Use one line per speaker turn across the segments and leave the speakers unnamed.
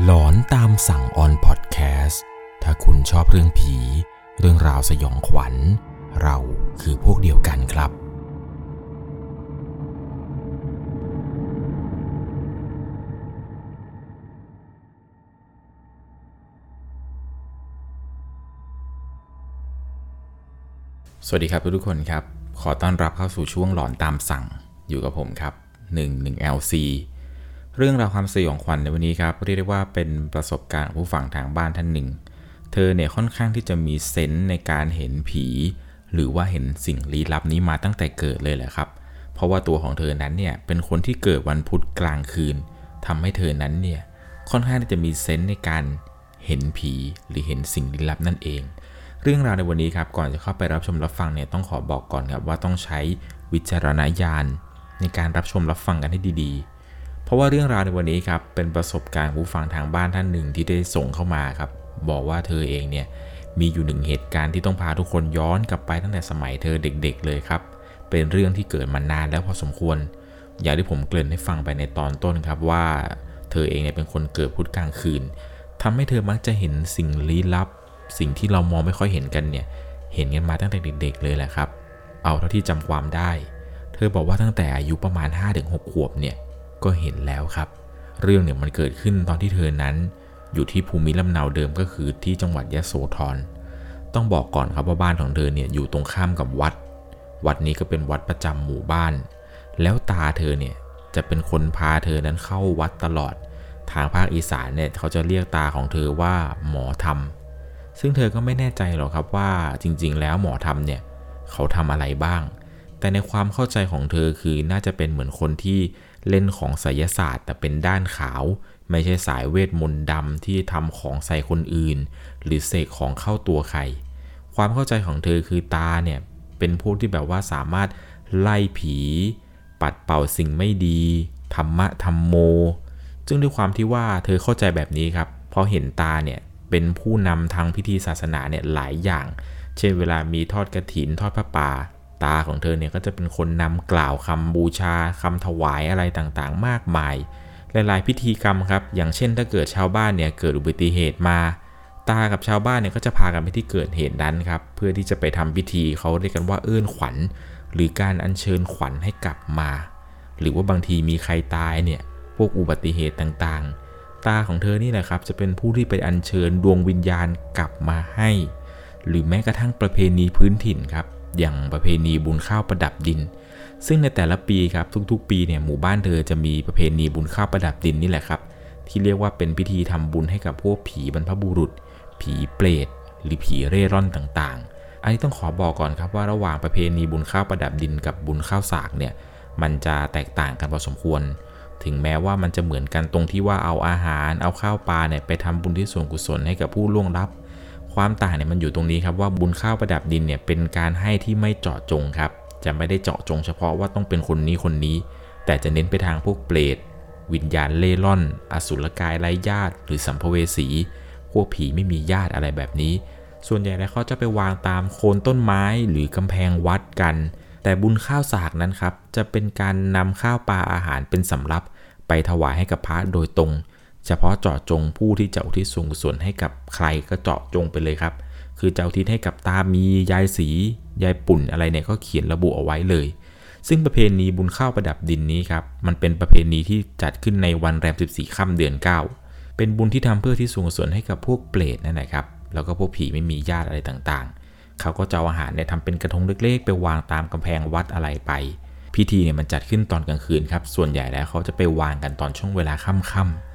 หลอนตามสั่งออนพอดแคสต์ถ้าคุณชอบเรื่องผี เรื่องราวสยองขวัญ เราคือพวกเดียวกันครับ
สวัสดีครับทุกคนครับ ขอต้อนรับเข้าสู่ช่วงหลอนตามสั่งอยู่กับผมครับ 11 LC เรื่องราวความสยองขวัญในวันนี้ครับเรียกได้ว่าเป็นประสบการณ์ของผู้ฟังทางบ้านท่านหนึ่ง เธอเนี่ยค่อนข้างที่จะมีเซนส์ในการเห็นผี หรือว่าเห็นสิ่งลี้ลับนี้มาตั้งแต่เกิดเลยแหละครับ เพราะว่าตัวของเธอนั้นเนี่ยเป็นคนที่เกิดวันพุธกลางคืนทำให้เธอนั้นเนี่ยค่อนข้างที่จะมีเซนส์ในการเห็นผีหรือเห็นสิ่งลี้ลับนั่นเอง เรื่องราวในวันนี้ครับก่อนจะเข้าไปรับชมรับฟังเนี่ยต้องขอบอกก่อนครับว่าต้องใช้วิจารณญาณในการรับชมรับฟังกันให้ดีๆ ราะว่าเรื่องราวในวันนี้ครับเป็นประสบการณ์ผู้ฟังทางบ้านท่านหนึ่งที่ได้ส่งเข้ามาครับ บอกว่าเธอเองเนี่ยมีอยู่หนึ่งเหตุการณ์ที่ต้องพาทุกคนย้อนกลับไปตั้งแต่สมัยเธอเด็ก ๆ เลยครับ เป็นเรื่องที่เกิดมานานแล้วพอสมควร อย่างที่ผมเกริ่นให้ฟังไปในตอนต้นครับว่า เธอเองเนี่ยเป็นคนเกิดพุธกลางคืนทำให้เธอมักจะเห็นสิ่งลี้ลับ สิ่งที่เรามองไม่ค่อยเห็นกันเนี่ยเห็นกันมาตั้งแต่เด็ก ๆ เลยแหละครับ เอาเท่าที่จำความได้ เธอบอกว่าตั้งแต่อายุประมาณ 5-6ขวบเนี่ย ก็เห็นแล้วครับ เรื่องเนี่ยมันเกิดขึ้นตอนที่เธอนั้น อยู่ที่ภูมิลำเนาเดิมก็คือที่จังหวัดยะโสธร ต้องบอกก่อนครับว่าบ้านของเธอเนี่ยอยู่ตรงข้ามกับวัด วัดนี้ก็เป็นวัดประจำหมู่บ้าน แล้วตาเธอเนี่ยจะเป็นคนพาเธอนั้นเข้าวัดตลอด ทางภาคอีสานเนี่ยเขาจะเรียกตาของเธอว่าหมอธรรม ซึ่งเธอก็ไม่แน่ใจหรอกครับว่าจริง ๆ แล้วหมอธรรมเนี่ยเขาทำอะไรบ้าง แต่ในความเข้าใจของเธอคือน่าจะเป็นเหมือนคนที่ เล่นของไสยศาสตร์แต่เป็นด้านขาว ไม่ใช่สายเวทมนต์ดำที่ทำของใส่คนอื่น หรือเสกของเข้าตัวใคร ความเข้าใจของเธอคือตาเนี่ย เป็นพวกที่แบบว่าสามารถไล่ผี ปัดเป่าสิ่งไม่ดีธรรมะธรรมโม ซึ่งด้วยความที่ว่าเธอเข้าใจแบบนี้ครับเพราะเห็นตาเนี่ยเป็นผู้นำทางพิธีศาสนาเนี่ยหลายอย่าง เช่นเวลามีทอดกระถินทอดพระป่า ตาของเธอเนี่ยก็จะเป็นคนนำกล่าวคำบูชาคำถวายอะไรต่างๆ มากมาย หลายๆพิธีกรรมครับ อย่างเช่นถ้าเกิดชาวบ้านเนี่ยเกิดอุบัติเหตุมา ตากับชาวบ้านเนี่ยก็จะพากันไปที่เกิดเหตุนั้นครับ เพื่อที่จะไปทำพิธีเขาเรียกกันว่าเอื้อนขวัญ หรือการอัญเชิญขวัญให้กลับมา หรือว่าบางทีมีใครตายเนี่ยพวกอุบัติเหตุต่างๆ ตาของเธอนี่แหละครับจะเป็นผู้ที่ไปอัญเชิญดวงวิญญาณกลับมาให้ หรือแม้กระทั่งประเพณีพื้นถิ่นครับ อย่างประเพณีบุญข้าวประดับดิน ซึ่งในแต่ละปีครับทุกๆ ปีเนี่ยหมู่บ้านเธอจะมีประเพณีบุญข้าวประดับดินนี่แหละครับ ที่เรียกว่าเป็นพิธีทำบุญให้กับพวกผีบรรพบุรุษ ผีเปรตหรือผีเร่ร่อนต่างๆ อันนี้ต้องขอบอกก่อนครับว่าระหว่างประเพณีบุญข้าวประดับดินกับบุญข้าวสากเนี่ยมันจะแตกต่างกันพอสมควร ถึงแม้ว่ามันจะเหมือนกันตรงที่ว่าเอาอาหาร เอาข้าวปลาเนี่ยไปทำบุญที่ส่วนกุศลให้กับผู้ล่วงลับ ความต่างเนี่ยมันอยู่ตรงนี้ครับว่าบุญข้าวประดับดินเนี่ยเป็นการให้ที่ไม่เจาะจงครับ จะไม่ได้เจาะจงเฉพาะว่าต้องเป็นคนนี้คนนี้ แต่จะเน้นไปทางพวกเปรตวิญญาณเล่ร่อน อสุรกายไร้ญาติ หรือสัมภเวสีพวกผีไม่มีญาติอะไรแบบนี้ ส่วนใหญ่แล้วเขาจะไปวางตามโคนต้นไม้หรือกำแพงวัดกัน แต่บุญข้าวสากนั้นครับ จะเป็นการนำข้าวปลาอาหารเป็นสำรับ ไปถวายให้กับพระโดยตรง เฉพาะเจาะจงผู้ที่จะอุทิศส่วนกุศลให้กับใครก็เจาะจงไปเลยครับ คือจะอุทิศให้กับตา มี ยายสี ยายปุ่นอะไรเนี่ยก็เขียนระบุเอาไว้เลย ซึ่งประเพณีบุญข้าวประดับดินนี้ครับ มันเป็นประเพณีที่จัดขึ้นในวันแรม 14ค่ำเดือน 9 เป็นบุญที่ทำเพื่อที่ส่วนกุศลให้กับพวกเปรตนั่นแหละครับ แล้วก็พวกผีไม่มีญาติอะไรต่างๆ เขาก็จะเอาอาหารเนี่ยทำเป็นกระทงเล็กๆ ไปวางตามกำแพงวัดอะไรไปพิธีเนี่ยมันจัดขึ้นตอนกลางคืนครับ ส่วนใหญ่แล้วเขาจะไปวางกันตอนช่วงเวลาค่ำๆ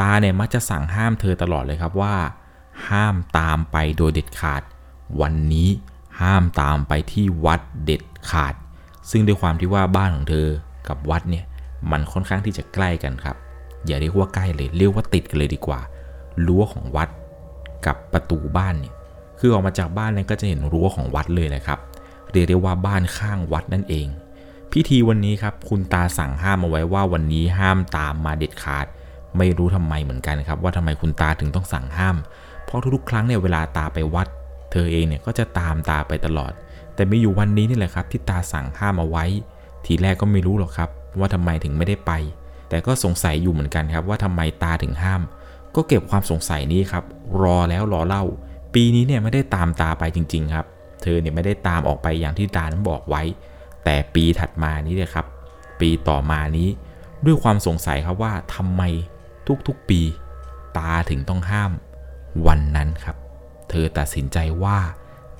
ตาเนี่ยมักจะสั่งห้ามเธอตลอดเลยครับว่า ห้ามตามไปโดยเด็ดขาด วันนี้ห้ามตามไปที่วัดเด็ดขาด ซึ่งด้วยความที่ว่าบ้านของเธอกับวัดเนี่ยมันค่อนข้างที่จะใกล้กันครับ อย่าเรียกว่าใกล้เลยเรียกว่าติดกันเลยดีกว่ารั้วของวัดกับประตูบ้านเนี่ยคือออกมาจากบ้านนั้นก็จะเห็นรั้วของวัดเลยนะครับ เรียกได้ว่าบ้านข้างวัดนั่นเอง พิธีวันนี้ครับคุณตาสั่งห้ามเอาไว้ว่าวันนี้ห้ามตามมาเด็ดขาด ไม่รู้ทำไมเหมือนกันครับว่าทำไมคุณตาถึงต้องสั่งห้าม เพราะทุกๆ ครั้งเนี่ยเวลาตาไปวัด เธอเองเนี่ยก็จะตามตาไปตลอด แต่มีอยู่วันนี้นี่แหละครับ ที่ตาสั่งห้ามเอาไว้ ทีแรกก็ไม่รู้หรอกครับ ว่าทำไมถึงไม่ได้ไป แต่ก็สงสัยอยู่เหมือนกันครับ ว่าทำไมตาถึงห้าม ก็เก็บความสงสัยนี้ครับ รอแล้วรอเล่า ปีนี้เนี่ยไม่ได้ตามตาไปจริง ๆ ครับ เธอเนี่ยไม่ได้ตามออกไปอย่างที่ตานั้นบอกไว้ แต่ปีถัดมานี้เนี่ยครับ ปีต่อมานี้ ด้วยความสงสัยครับว่าทำไม ทุกๆปี ตาถึงต้องห้าม วันนั้นครับ เธอตัดสินใจว่า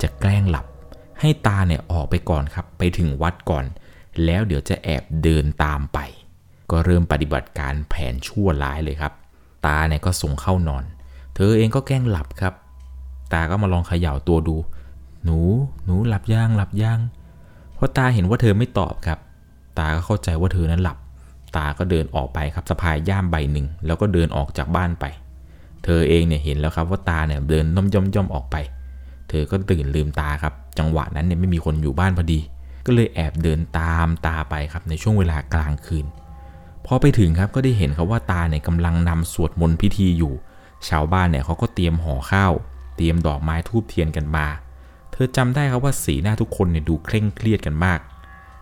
จะแกล้งหลับ ให้ตาเนี่ยออกไปก่อนครับ ไปถึงวัดก่อน แล้วเดี๋ยวจะแอบเดินตามไป ก็เริ่มปฏิบัติการแผนชั่วร้ายเลยครับ ตาเนี่ยก็ส่งเข้านอน เธอเองก็แกล้งหลับครับ ตาก็มาลองเขย่าตัวดู หนู หนูหลับย่างหลับย่างพอตาเห็นว่าเธอไม่ตอบครับ ตาก็เข้าใจว่าเธอนั้นหลับ ตาก็เดินออกไปครับสะพายย่ามใบหนึ่งแล้วก็เดินออกจากบ้านไป เธอเองเนี่ยเห็นแล้วครับว่าตาเนี่ยเดินน้อมย่อมย่อมออกไป เธอก็ตื่นลืมตาครับ จังหวะนั้นเนี่ยไม่มีคนอยู่บ้านพอดี ก็เลยแอบเดินตามตาไปครับในช่วงเวลากลางคืนพอไปถึงครับก็ได้เห็นครับว่าตาเนี่ยกำลังนำสวดมนต์พิธีอยู่ ชาวบ้านเนี่ยเขาก็เตรียมห่อข้าว เตรียมดอกไม้ทูบเทียนกันมา เธอจำได้ครับว่าสีหน้าทุกคนเนี่ยดูเคร่งเครียดกันมาก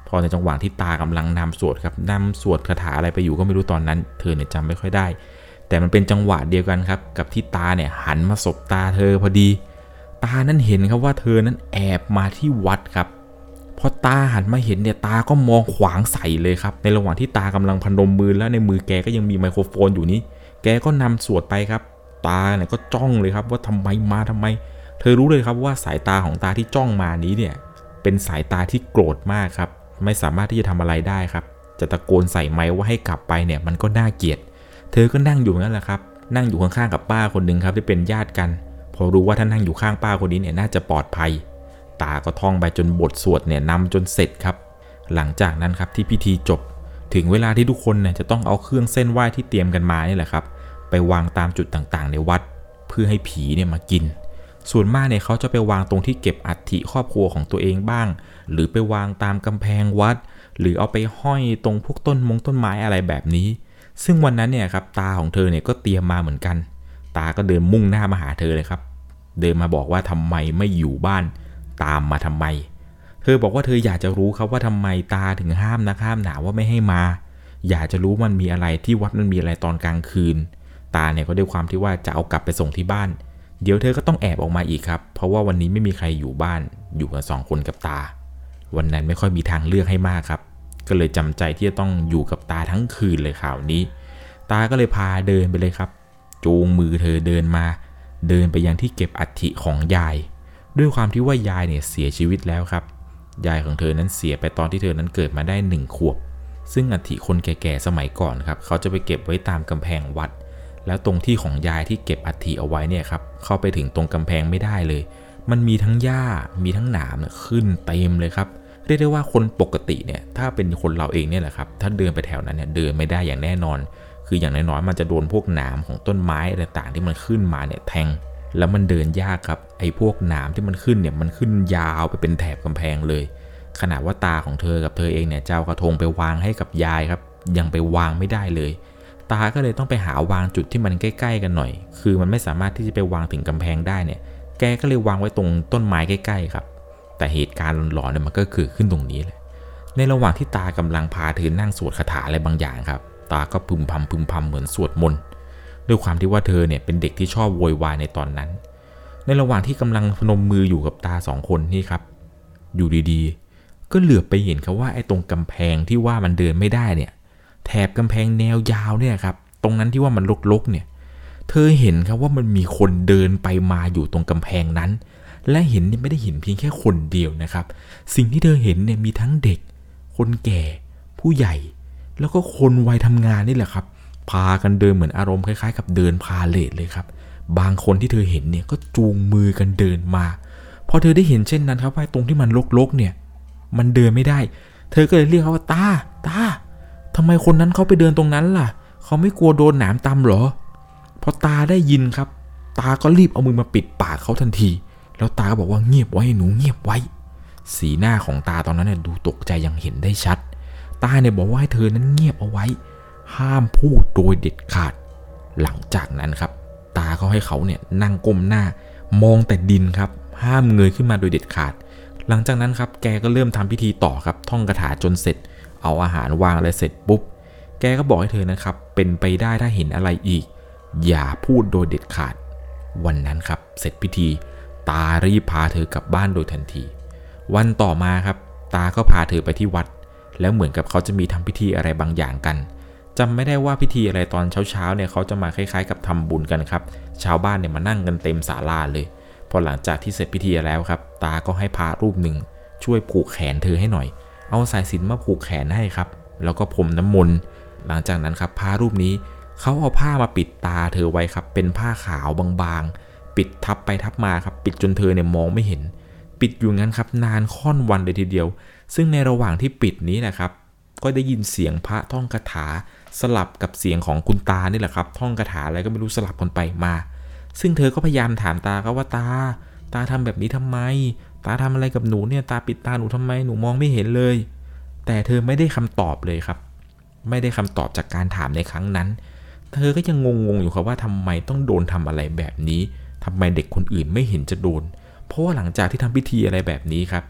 พอในจังหวะที่ตากำลังนำสวดครับนำสวดคาถาอะไรไปอยู่ก็ไม่รู้ตอนนั้น เธอเนี่ยจำไม่ค่อยได้ แต่มันเป็นจังหวะเดียวกันครับกับที่ตาเนี่ยหันมาสบตาเธอพอดี ตานั้นเห็นครับว่าเธอนั้นแอบมาที่วัดครับพอตาหันมาเห็นเนี่ยตาก็มองขวางใส่เลยครับ ในระหว่างที่ตากำลังพนมมือแล้วในมือแกก็ยังมีไมโครโฟนอยู่นี้ แกก็นำสวดไปครับ ตาเนี่ยก็จ้องเลยครับว่าทำไมมาทำไม เธอรู้เลยครับว่าสายตาของตาที่จ้องมานี้เนี่ยเป็นสายตาที่โกรธมากครับ ไม่สามารถที่จะทำอะไรได้ครับ จะตะโกนใส่ไม้ว่าให้กลับไปเนี่ยมันก็น่าเกลียด เธอก็นั่งอยู่นั่นแหละครับ นั่งอยู่ข้างๆกับป้าคนหนึ่งครับที่เป็นญาติกัน พอรู้ว่าท่านนั่งอยู่ข้างป้าคนนี้เนี่ยน่าจะปลอดภัย ตาก็ท่องไปจนบทสวดเนี่ยนำจนเสร็จครับ หลังจากนั้นครับที่พิธีจบ ถึงเวลาที่ทุกคนเนี่ยจะต้องเอาเครื่องเส้นไหว้ที่เตรียมกันมานี่แหละครับ ไปวางตามจุดต่างๆ ในวัด เพื่อให้ผีเนี่ยมากิน ส่วนมากเนี่ยเขาจะไปวางตรงที่เก็บอัฐิครอบครัวของตัวเองบ้าง หรือไปวางตามกำแพงวัด หรือเอาไปห้อยตรงพวกต้นมงต้นไม้อะไรแบบนี้ ซึ่งวันนั้นเนี่ยครับตาของเธอเนี่ยก็เตรียมมาเหมือนกัน ตาก็เดินมุ่งหน้ามาหาเธอเลยครับ เดินมาบอกว่าทำไมไม่อยู่บ้าน ตามมาทำไม เธอบอกว่าเธออยากจะรู้ครับว่าทำไมตาถึงห้ามนะห้ามหนาว่าไม่ให้มา อยากจะรู้มันมีอะไรที่วัดมันมีอะไรตอนกลางคืน ตาเนี่ยก็ด้วยความที่ว่าจะเอากลับไปส่งที่บ้าน เดี๋ยวเธอก็ต้องแอบออกมาอีกครับ เพราะว่าวันนี้ไม่มีใครอยู่บ้านอยู่กันสองคนกับตา วันนั้นไม่ค่อยมีทางเลือกให้มากครับ ก็เลยจำใจที่จะต้องอยู่กับตาทั้งคืนเลยข่าวนี้ ตาก็เลยพาเดินไปเลยครับ จูงมือเธอเดินมา เดินไปยังที่เก็บอัฐิของยาย ด้วยความที่ว่ายายเนี่ยเสียชีวิตแล้วครับ ยายของเธอนั้นเสียไปตอนที่เธอนั้นเกิดมาได้หนึ่งขวบ ซึ่งอัฐิคนแก่ๆสมัยก่อนครับ เขาจะไปเก็บไว้ตามกำแพงวัด แล้วตรงที่ของยายที่เก็บอัฐิเอาไว้เนี่ยครับเข้าไปถึงตรงกำแพงไม่ได้เลย มันมีทั้งหญ้ามีทั้งหนามขึ้นเต็มเลยครับเรียกได้ว่าคนปกติเนี่ยถ้าเป็นคนเราเองเนี่ยแหละครับถ้าเดินไปแถวนั้นเนี่ยเดินไม่ได้อย่างแน่นอน คืออย่างน้อยๆมันจะโดนพวกหนามของต้นไม้อะไรต่างๆที่มันขึ้นมาเนี่ยแทง แล้วมันเดินยากครับไอ้พวกหนามที่มันขึ้นเนี่ยมันขึ้นยาวไปเป็นแถบกำแพงเลย ขนาดว่าตาของเธอกับเธอเองเนี่ยเจ้ากระทงไปวางให้กับยายครับ ยังไปวางไม่ได้เลย ตาก็เลยต้องไปหาวางจุดที่มันใกล้ ๆ กันหน่อย คือมันไม่สามารถที่จะไปวางถึงกำแพงได้เนี่ย แกก็เลยวางไว้ตรงต้นไม้ใกล้ ๆ ครับ แต่เหตุการณ์หลอนๆเนี่ยมันก็คือขึ้นตรงนี้เลยในระหว่างที่ตากำลังพาเธอนั่งสวดคาถาอะไรบางอย่างครับ ตาก็พึมพำพึมพำเหมือนสวดมนต์ด้วยความที่ว่าเธอเนี่ยเป็นเด็กที่ชอบโวยวายในตอนนั้น ในระหว่างที่กำลังพนมมืออยู่กับตาสองคนนี่ครับ อยู่ดีๆ ก็เหลือบไปเห็นครับว่าไอ้ตรงกำแพงที่ว่ามันเดินไม่ได้เนี่ย แถบกำแพงแนวยาวเนี่ยครับ ตรงนั้นที่ว่ามันลกๆเนี่ย เธอเห็นครับว่ามันมีคนเดินไปมาอยู่ตรงกำแพงนั้น และเห็นไม่ได้เห็นเพียงแค่คนเดียวนะครับ สิ่งที่เธอเห็นเนี่ยมีทั้งเด็ก คนแก่ ผู้ใหญ่ แล้วก็คนวัยทำงานนี่แหละครับ พากันเดินเหมือนอารมณ์คล้ายๆ กับเดินพาเลทเลยครับ บางคนที่เธอเห็นเนี่ยก็จูงมือกันเดินมา พอเธอได้เห็นเช่นนั้นครับว่าตรงที่มันลกๆเนี่ย มันเดินไม่ได้ เธอก็เลยเรียกเขาว่าตา ตา ทำไมคนนั้นเขาไปเดินตรงนั้นล่ะ เขาไม่กลัวโดนหนามตำเหรอ พอตาได้ยินครับ ตาก็รีบเอามือมาปิดปากเขาทันที แล้วตาก็บอกว่าเงียบไว้หนูเงียบไว้ สีหน้าของตาตอนนั้นเนี่ยดูตกใจยังเห็นได้ชัด ตาเนี่ยบอกว่าให้เธอนั้นเงียบเอาไว้ ห้ามพูดโดยเด็ดขาด หลังจากนั้นครับ ตาเขาให้เขาเนี่ยนั่งก้มหน้ามองแต่ดินครับ ห้ามเงยขึ้นมาโดยเด็ดขาด หลังจากนั้นครับ แกก็เริ่มทำพิธีต่อครับ ท่องคาถาจนเสร็จ เอาอาหารวางอะไรเสร็จปุ๊บ แกก็บอกให้เธอนะครับ เป็นไปได้ถ้าเห็นอะไรอีก อย่าพูดโดยเด็ดขาด วันนั้นครับ เสร็จพิธี ตารีบพาเธอกลับบ้านโดยทันที วันต่อมาครับ ตาก็พาเธอไปที่วัด แล้วเหมือนกับเขาจะมีทำพิธีอะไรบางอย่างกันจำไม่ได้ว่าพิธีอะไรตอนเช้าๆเนี่ยเขาจะมาคล้ายๆ กับทำบุญกันครับ ชาวบ้านเนี่ยมานั่งกันเต็มศาลาเลย พอหลังจากที่เสร็จพิธีแล้วครับ ตาก็ให้พระรูปหนึ่งช่วยผูกแขนเธอให้หน่อย เอาสายสิญจนมาผูกแขนให้ครับ แล้วก็พรมน้ำมนต์หลังจากนั้นครับพระรูปนี้เขาเอาผ้ามาปิดตาเธอไว้ครับ เป็นผ้าขาวบางๆ ปิดทับไปทับมาครับ ปิดจนเธอเนี่ยมองไม่เห็น ปิดอยู่งั้นครับ นานค่อนวันเลยทีเดียว ซึ่งในระหว่างที่ปิดนี้นะครับ ก็ได้ยินเสียงพระท่องคาถา สลับกับเสียงของคุณตานี่แหละครับ ท่องคาถาอะไรก็ไม่รู้สลับกันไปมา ซึ่งเธอก็พยายามถามตาครับว่าตา ตาทำแบบนี้ทำไม ตาทำอะไรกับหนูเนี่ยตาปิดตาหนูทำไมหนูมองไม่เห็นเลย แต่เธอไม่ได้คำตอบเลยครับ ไม่ได้คำตอบจากการถามในครั้งนั้น เธอก็ยังงงๆอยู่ครับว่าทำไมต้องโดนทำอะไรแบบนี้ทำไมเด็กคนอื่นไม่เห็นจะโดน เพราะว่าหลังจากที่ทำพิธีอะไรแบบนี้ครับ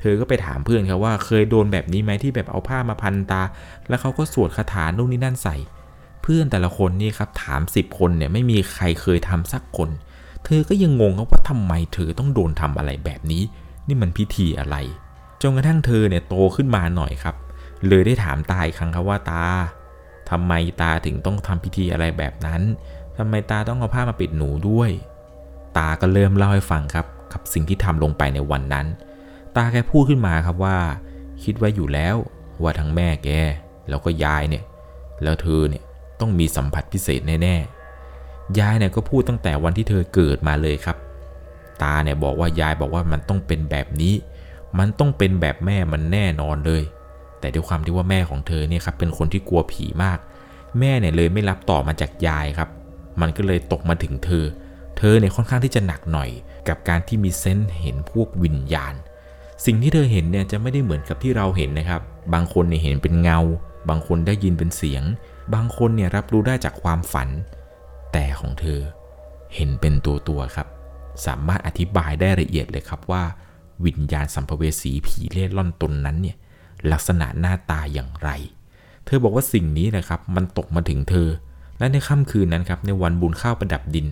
เธอก็ไปถามเพื่อนครับว่าเคยโดนแบบนี้ไหมที่แบบเอาผ้ามาพันตา แล้วเขาก็สวดคาถานู่นนี่นั่นใส่ เพื่อนแต่ละคนนี่ครับถาม10คนเนี่ยไม่มีใครเคยทำสักคนเเธอก็ยังงงครับว่าทำไมเธอต้องโดนทำอะไรแบบนี้ นี่มันพิธีอะไรจนกระทั่งเธอเนี่ยโตขึ้นมาหน่อยครับ เลยได้ถามตาอีกครั้งครับว่าตาทำไมตาถึงต้องทำพิธีอะไรแบบนั้นทำไมตาต้องเอาผ้ามาปิดหนูด้วย ตาก็เริ่มเล่าให้ฟังครับกับสิ่งที่ทำลงไปในวันนั้น ตาแกพูดขึ้นมาครับว่า คิดไว้อยู่แล้วว่าทั้งแม่แกแล้วก็ยายเนี่ย แล้วเธอเนี่ยต้องมีสัมผัสพิเศษแน่ๆ ยายเนี่ยก็พูดตั้งแต่วันที่เธอเกิดมาเลยครับ ตาเนี่ยบอกว่ายายบอกว่ามันต้องเป็นแบบนี้ มันต้องเป็นแบบแม่มันแน่นอนเลย แต่ด้วยความที่ว่าแม่ของเธอเนี่ยครับเป็นคนที่กลัวผีมาก แม่เนี่ยเลยไม่รับต่อมาจากยายครับ มันก็เลยตกมาถึงเธอ เธอเนี่ยค่อนข้างที่จะหนักหน่อย กับการที่มีเซนส์เห็นพวกวิญญาณ สิ่งที่เธอเห็นเนี่ยจะไม่ได้เหมือนกับที่เราเห็นนะครับ บางคนเนี่ยเห็นเป็นเงา บางคนได้ยินเป็นเสียง บางคนเนี่ยรับรู้ได้จากความฝัน แต่ของเธอ เห็นเป็นตัวตัวครับ สามารถอธิบายได้ละเอียดเลยครับว่า วิญญาณสัมภเวสีผีเล่ร่อนตนนั้นเนี่ยลักษณะหน้าตาอย่างไร เธอบอกว่าสิ่งนี้นะครับ มันตกมาถึงเธอ และในค่ำคืนนั้นครับในวันบุญข้าวประดับดิน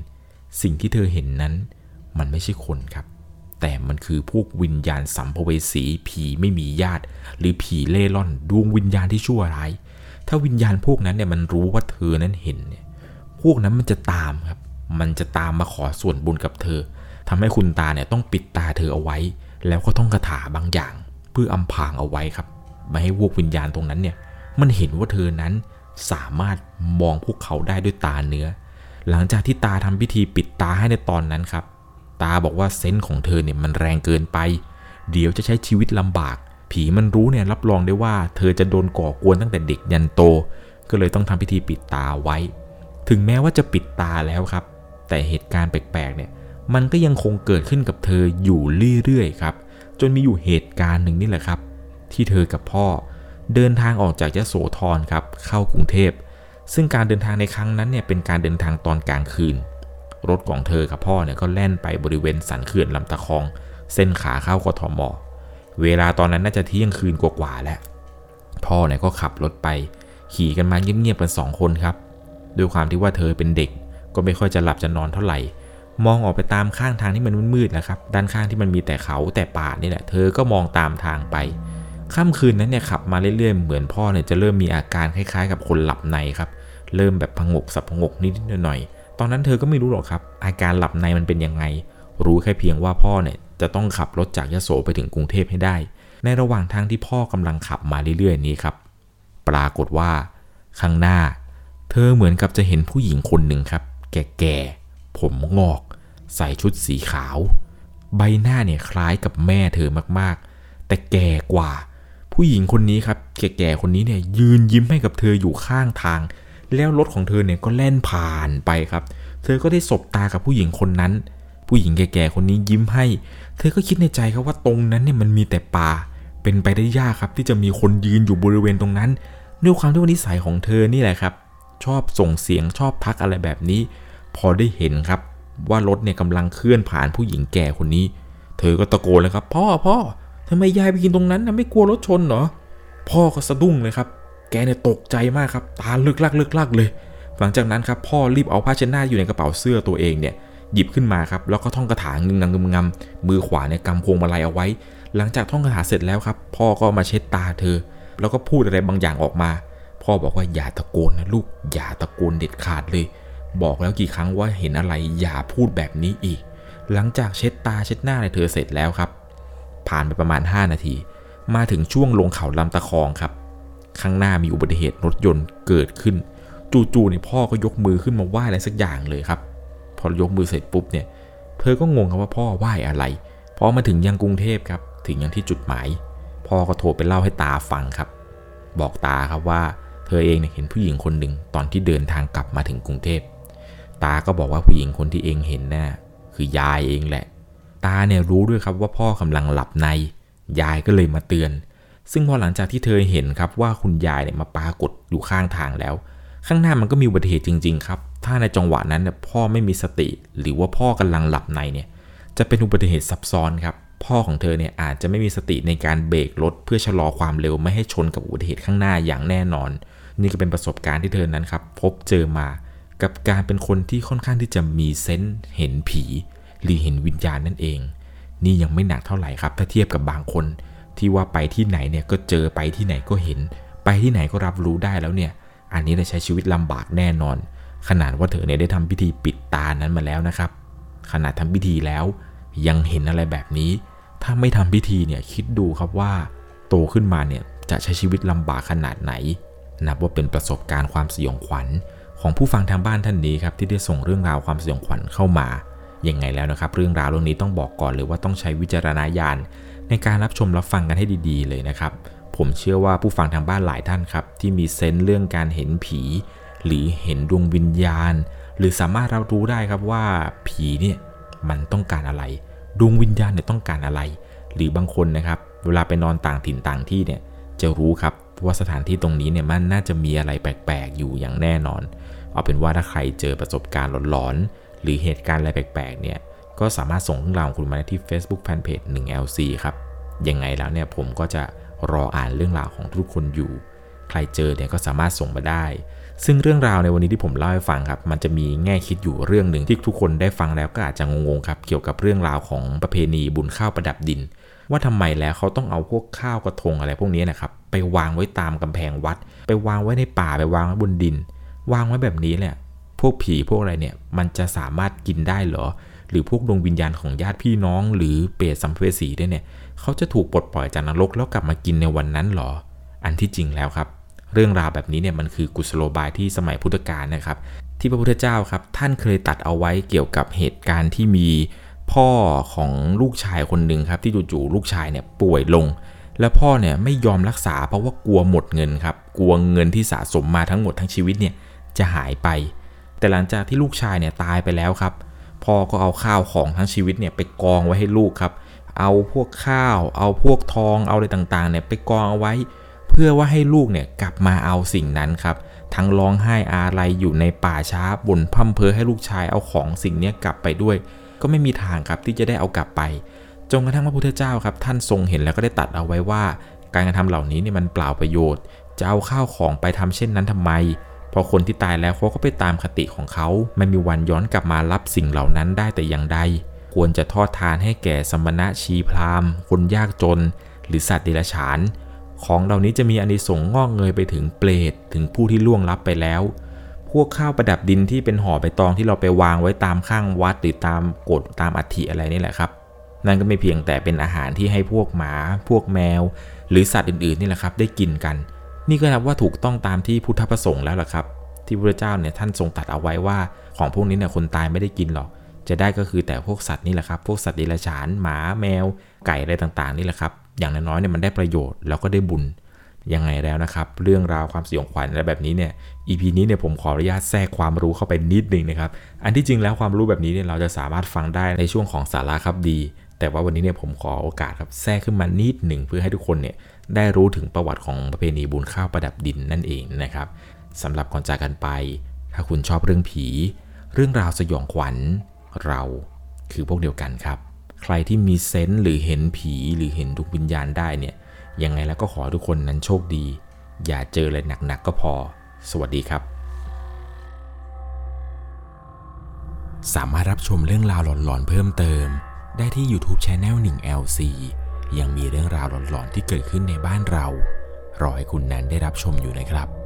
สิ่งที่เธอเห็นนั้น มันไม่ใช่คนครับ แต่มันคือพวกวิญญาณสัมภเวสีผีไม่มีญาติ หรือผีเล่ร่อนดวงวิญญาณที่ชั่วร้าย ถ้าวิญญาณพวกนั้นเนี่ยมันรู้ว่าเธอนั้นเห็นเนี่ย พวกนั้นมันจะตามครับ มันจะตามมาขอส่วนบุญกับเธอทำให้คุณตาเนี่ยต้องปิดตาเธอเอาไว้ แล้วก็ต้องคาถาบางอย่าง เพื่ออำพางเอาไว้ครับ ไม่ให้พวกวิญญาณตรงนั้นเนี่ย มันเห็นว่าเธอนั้นสามารถมองพวกเขาได้ด้วยตาเนื้อ หลังจากที่ตาทำพิธีปิดตาให้ในตอนนั้นครับ ตาบอกว่าเซนส์ของเธอเนี่ยมันแรงเกินไป เดี๋ยวจะใช้ชีวิตลำบาก ผีมันรู้เนี่ยรับรองได้ว่า เธอจะโดนก่อกวนตั้งแต่เด็กยันโต ก็เลยต้องทำพิธีปิดตาไว้ ถึงแม้ว่าจะปิดตาแล้วครับ แต่เหตุการณ์แปลกๆเนี่ยมันก็ยังคงเกิดขึ้นกับเธออยู่เรื่อยๆครับ จนมีอยู่เหตุการณ์หนึ่งนี่แหละครับ ที่เธอกับพ่อเดินทางออกจากยะโสธรครับเข้ากรุงเทพ ซึ่งการเดินทางในครั้งนั้นเนี่ยเป็นการเดินทางตอนกลางคืน รถของเธอกับพ่อเนี่ยก็แล่นไปบริเวณสันเขื่อนลำตะคอง เส้นขาเข้ากทม เวลาตอนนั้นน่าจะเที่ยงคืนกว่าๆแล้ว พ่อเนี่ยก็ขับรถไป ขี่กันมาเงียบๆกันสองคนครับ ด้วยความที่ว่าเธอเป็นเด็ก ก็ไม่ค่อยจะหลับจะนอนเท่าไหร่ มองออกไปตามข้างทางที่มันมืดๆนะครับ ด้านข้างที่มันมีแต่เขาแต่ป่านี่แหละ เธอก็มองตามทางไปค่ำคืนนั้นเนี่ยขับมาเรื่อยๆ เหมือนพ่อเนี่ยจะเริ่มมีอาการคล้ายๆ กับคนหลับในครับ เริ่มแบบพงกสับพงกนิดๆหน่อยๆ ตอนนั้นเธอก็ไม่รู้หรอกครับ อาการหลับในมันเป็นยังไง รู้แค่เพียงว่าพ่อเนี่ยจะต้องขับรถจากยโสไปถึงกรุงเทพให้ได้ ในระหว่างทางที่พ่อกำลังขับมาเรื่อยๆ นี้ครับ ปรากฏว่าข้างหน้า เธอเหมือนกับจะเห็นผู้หญิงคนหนึ่งครับ แก่ๆ ผมงอก ใส่ชุดสีขาว ใบหน้าเนี่ยคล้ายกับแม่เธอมากๆ แต่แก่กว่า ผู้หญิงคนนี้ครับ แก่ๆ คนนี้เนี่ยยืนยิ้มให้กับเธออยู่ข้างทาง แล้วรถของเธอเนี่ยก็แล่นผ่านไปครับ เธอก็ได้สบตากับผู้หญิงคนนั้น ผู้หญิงแก่ๆ คนนี้ยิ้มให้ เธอก็คิดในใจครับว่าตรงนั้นเนี่ยมันมีแต่ป่า เป็นไปได้ยากครับที่จะมีคนยืนอยู่บริเวณตรงนั้นด้วยความที่ว่านิสัยของเธอนี่แหละครับ ชอบส่งเสียงชอบทักอะไรแบบนี้ พอได้เห็นครับว่ารถเนี่ยกำลังเคลื่อนผ่านผู้หญิงแก่คนนี้ เธอก็ตะโกนเลยครับพ่อพ่อทำไมยายไปกินตรงนั้นนะไม่กลัวรถชนเหรอพ่อก็สะดุ้งเลยครับ แกเนี่ยตกใจมากครับ ตาลึกลักลึกลักเลย หลังจากนั้นครับพ่อรีบเอาผ้าเช็ดหน้าอยู่ในกระเป๋าเสื้อตัวเองเนี่ยหยิบขึ้นมาครับแล้วก็ท่องคาถางึงงงงำมือขวาเนี่ยกำพวงมาลัยเอาไว้ หลังจากท่องคาถาเสร็จแล้วครับ พ่อก็มาเช็ดตาเธอ แล้วก็พูดอะไรบางอย่างออกมา พ่อบอกว่าอย่าตะโกนนะลูกอย่าตะโกนเด็ดขาดเลย บอกแล้วกี่ครั้งว่าเห็นอะไรอย่าพูดแบบนี้อีก หลังจากเช็ดตาเช็ดหน้าในเธอเสร็จแล้วครับ ผ่านไปประมาณ 5 นาที มาถึงช่วงลงเขาลำตะคองครับ ข้างหน้ามีอุบัติเหตุรถยนต์เกิดขึ้น จู่ๆเนี่ยพ่อก็ยกมือขึ้นมาไหว้อะไรสักอย่างเลยครับ พอยกมือเสร็จปุ๊บเนี่ยเธอก็งงครับว่าพ่อไหว้อะไรพอมาถึงยังกรุงเทพครับ ถึงยังที่จุดหมาย พ่อก็โทรไปเล่าให้ตาฟังครับ บอกตาครับว่า เธอเองเนี่ยเห็นผู้หญิงคนหนึ่งตอนที่เดินทางกลับมาถึงกรุงเทพ ตาก็บอกว่าผู้หญิงคนที่เองเห็นน่ะคือยายเองแหละ ตาเนี่ยรู้ด้วยครับว่าพ่อกำลังหลับใน ยายก็เลยมาเตือน ซึ่งพอหลังจากที่เธอเห็นครับว่าคุณยายเนี่ยมาปรากฏอยู่ข้างทางแล้ว ข้างหน้ามันก็มีอุบัติเหตุจริง ๆ ครับ ถ้าในจังหวะนั้นเนี่ยพ่อไม่มีสติ หรือว่าพ่อกำลังหลับในเนี่ย จะเป็นอุบัติเหตุซับซ้อนครับพ่อของเธอเนี่ยอาจจะไม่มีสติในการเบรกรถเพื่อชะลอความเร็วไม่ให้ชนกับอุบัติเหตุข้างหน้าอย่างแน่นอน นี่ก็เป็นประสบการณ์ที่เธอนั้นครับ พบเจอมากับการเป็นคนที่ค่อนข้างที่จะมีเซนส์เห็นผี หรือเห็นวิญญาณนั่นเอง นี่ยังไม่หนักเท่าไหร่ครับ ถ้าเทียบกับบางคน ที่ว่าไปที่ไหนเนี่ยก็เจอไปที่ไหนก็เห็น ไปที่ไหนก็รับรู้ได้แล้วเนี่ย อันนี้จะใช้ชีวิตลำบากแน่นอน ขนาดว่าเธอเนี่ยได้ทำพิธีปิดตานั้นมาแล้วนะครับ ขนาดทำพิธีแล้วยังเห็นอะไรแบบนี้ ถ้าไม่ทำพิธีเนี่ยคิดดูครับว่า โตขึ้นมาเนี่ยจะใช้ชีวิตลำบากขนาดไหน นับว่าเป็นประสบการณ์ความสยองขวัญ ของผู้ฟังทางบ้านท่านนี้ครับที่ได้ส่งเรื่องราวความสยองขวัญเข้ามายังไงแล้วนะครับ เรื่องราวเรื่องนี้ต้องบอกก่อนเลยว่าต้องใช้วิจารณญาณในการรับชมรับฟังกันให้ดี ๆ เลยนะครับ ผมเชื่อว่าผู้ฟังทางบ้านหลายท่านครับ ที่มีเซนส์เรื่องการเห็นผี หรือเห็นดวงวิญญาณ หรือสามารถรับรู้ได้ครับว่าผีเนี่ยมันต้องการอะไร ดวงวิญญาณเนี่ยต้องการอะไร หรือบางคนนะครับ เวลาไปนอนต่างถิ่นต่างที่เนี่ยจะรู้ครับ ว่าสถานที่ตรงนี้เนี่ยมันน่าจะมีอะไรแปลกๆ อยู่อย่างแน่นอน เอาเป็นว่าถ้าใครเจอประสบการณ์หลอนๆ หรือเหตุการณ์อะไรแปลกๆ เนี่ย ก็สามารถส่งเรื่องราวของคุณมาที่ Facebook Fanpage 1LC ครับ ยังไงแล้วเนี่ยผมก็จะรออ่านเรื่องราวของทุกคนอยู่ ใครเจอเนี่ยก็สามารถส่งมาได้ ซึ่งเรื่องราวในวันนี้ที่ผมเล่าให้ฟังครับ มันจะมีแง่คิดอยู่เรื่องหนึ่งที่ทุกคนได้ฟังแล้วก็อาจจะงงๆครับ เกี่ยวกับเรื่องราวของประเพณีบุญข้าวประดับดิน ว่าทำไมแล้วเขาต้องเอาพวกข้าวกระทงอะไรพวกนี้นะครับ ไปวางไว้ตามกำแพงวัด ไปวางไว้ในป่าไปวางไว้บนดิน วางไว้แบบนี้แหละพวกผีพวกอะไรเนี่ยมันจะสามารถกินได้เหรอ หรือพวกดวงวิญญาณของญาติพี่น้อง หรือเปรตสัมภเวสีได้เนี่ยเขาจะถูกปลดปล่อยจากนรกแล้วกลับมากินในวันนั้นหรอ อันที่จริงแล้วครับ เรื่องราวแบบนี้เนี่ยมันคือกุศโลบายที่สมัยพุทธกาลนะครับ ที่พระพุทธเจ้าครับ ท่านเคยตัดเอาไว้เกี่ยวกับเหตุการณ์ที่มีพ่อของลูกชายคนหนึ่งครับที่จู่ๆลูกชายเนี่ยป่วยลง แล้วพ่อเนี่ยไม่ยอมรักษาเพราะว่ากลัวหมดเงินครับ กลัวเงินที่สะสมมาทั้งหมดทั้งชีวิตเนี่ยจะหายไป แต่หลังจากที่ลูกชายเนี่ยตายไปแล้วครับ พ่อก็เอาข้าวของทั้งชีวิตเนี่ยไปกองไว้ให้ลูกครับ เอาพวกข้าว เอาพวกทอง เอาอะไรต่างๆเนี่ยไปกองเอาไว้ เพื่อว่าให้ลูกเนี่ยกลับมาเอาสิ่งนั้นครับ ทั้งร้องไห้อาลัยอยู่ในป่าช้าบ่นพร่ำเพอให้ลูกชายเอาของสิ่งนี้กลับไปด้วย ก็ไม่มีทางครับที่จะได้เอากลับไป จนกระทั่งพระพุทธเจ้าครับ ท่านทรงเห็นแล้วก็ได้ตัดเอาไว้ว่า การกระทำเหล่านี้เนี่ยมันเปล่าประโยชน์ จะเอาข้าวของไปทำเช่นนั้นทำไมพอคนที่ตายแล้วเขาก็ไปตามคติของเขาไม่มีวันย้อนกลับมารับสิ่งเหล่านั้นได้แต่อย่างใด ควรจะทอดทานให้แก่สมณะชีพราหมณ์ คนยากจน หรือสัตว์เดรัจฉาน ของเหล่านี้จะมีอานิสงส์งอกเงยไปถึงเปรตถึงผู้ที่ล่วงลับไปแล้ว พวกข้าวประดับดินที่เป็นห่อใบตองที่เราไปวางไว้ตามข้างวัดหรือตามกดตามอัฐิอะไรนี่แหละครับ นั่นก็ไม่เพียงแต่เป็นอาหารที่ให้พวกหมา พวกแมว หรือสัตว์อื่นๆนี่แหละครับ ได้กินกัน นี่ก็นับว่าถูกต้องตามที่พุทธประสงค์แล้วล่ะครับ ที่พระเจ้าเนี่ยท่านทรงตัดเอาไว้ว่า ของพวกนี้เนี่ยคนตายไม่ได้กินหรอก จะได้ก็คือแต่พวกสัตว์นี่แหละครับ พวกสัตว์เดรัจฉาน หมา แมว ไก่อะไรต่างๆนี่แหละครับ อย่างน้อยๆเนี่ยมันได้ประโยชน์แล้วก็ได้บุญยังไงแล้วนะครับ เรื่องราวความสยองขวัญอะไรแบบนี้เนี่ย EP นี้เนี่ยผมขออนุญาตแทรกความรู้เข้าไปนิดนึงนะครับ อันที่จริงแล้วความรู้แบบนี้เนี่ยเราจะสามารถฟังได้ในช่วงของสาระครับดี แต่ว่าวันนี้เนี่ยผมขอโอกาสครับแทรกขึ้นมานิดหนึ่งเพื่อให้ทุกคนเนี่ยได้รู้ถึงประวัติของประเพณีบุญข้าวประดับดินนั่นเองนะครับสำหรับก่อนจากกันไป ถ้าคุณชอบเรื่องผี เรื่องราวสยองขวัญ เราคือพวกเดียวกันครับ ใครที่มีเซนส์หรือเห็นผีหรือเห็นดวงวิญญาณได้เนี่ยยังไงแล้วก็ขอทุกคนนั้นโชคดี อย่าเจออะไรหนักๆก็พอ สวัสดีครับ
สามารถรับชมเรื่องราวหลอนๆเพิ่มเติม ได้ที่ YouTube Channel 1 LC ยังมีเรื่องราวหลอนๆที่เกิดขึ้นในบ้านเรา รอให้คุณนั้นได้รับชมอยู่นะครับ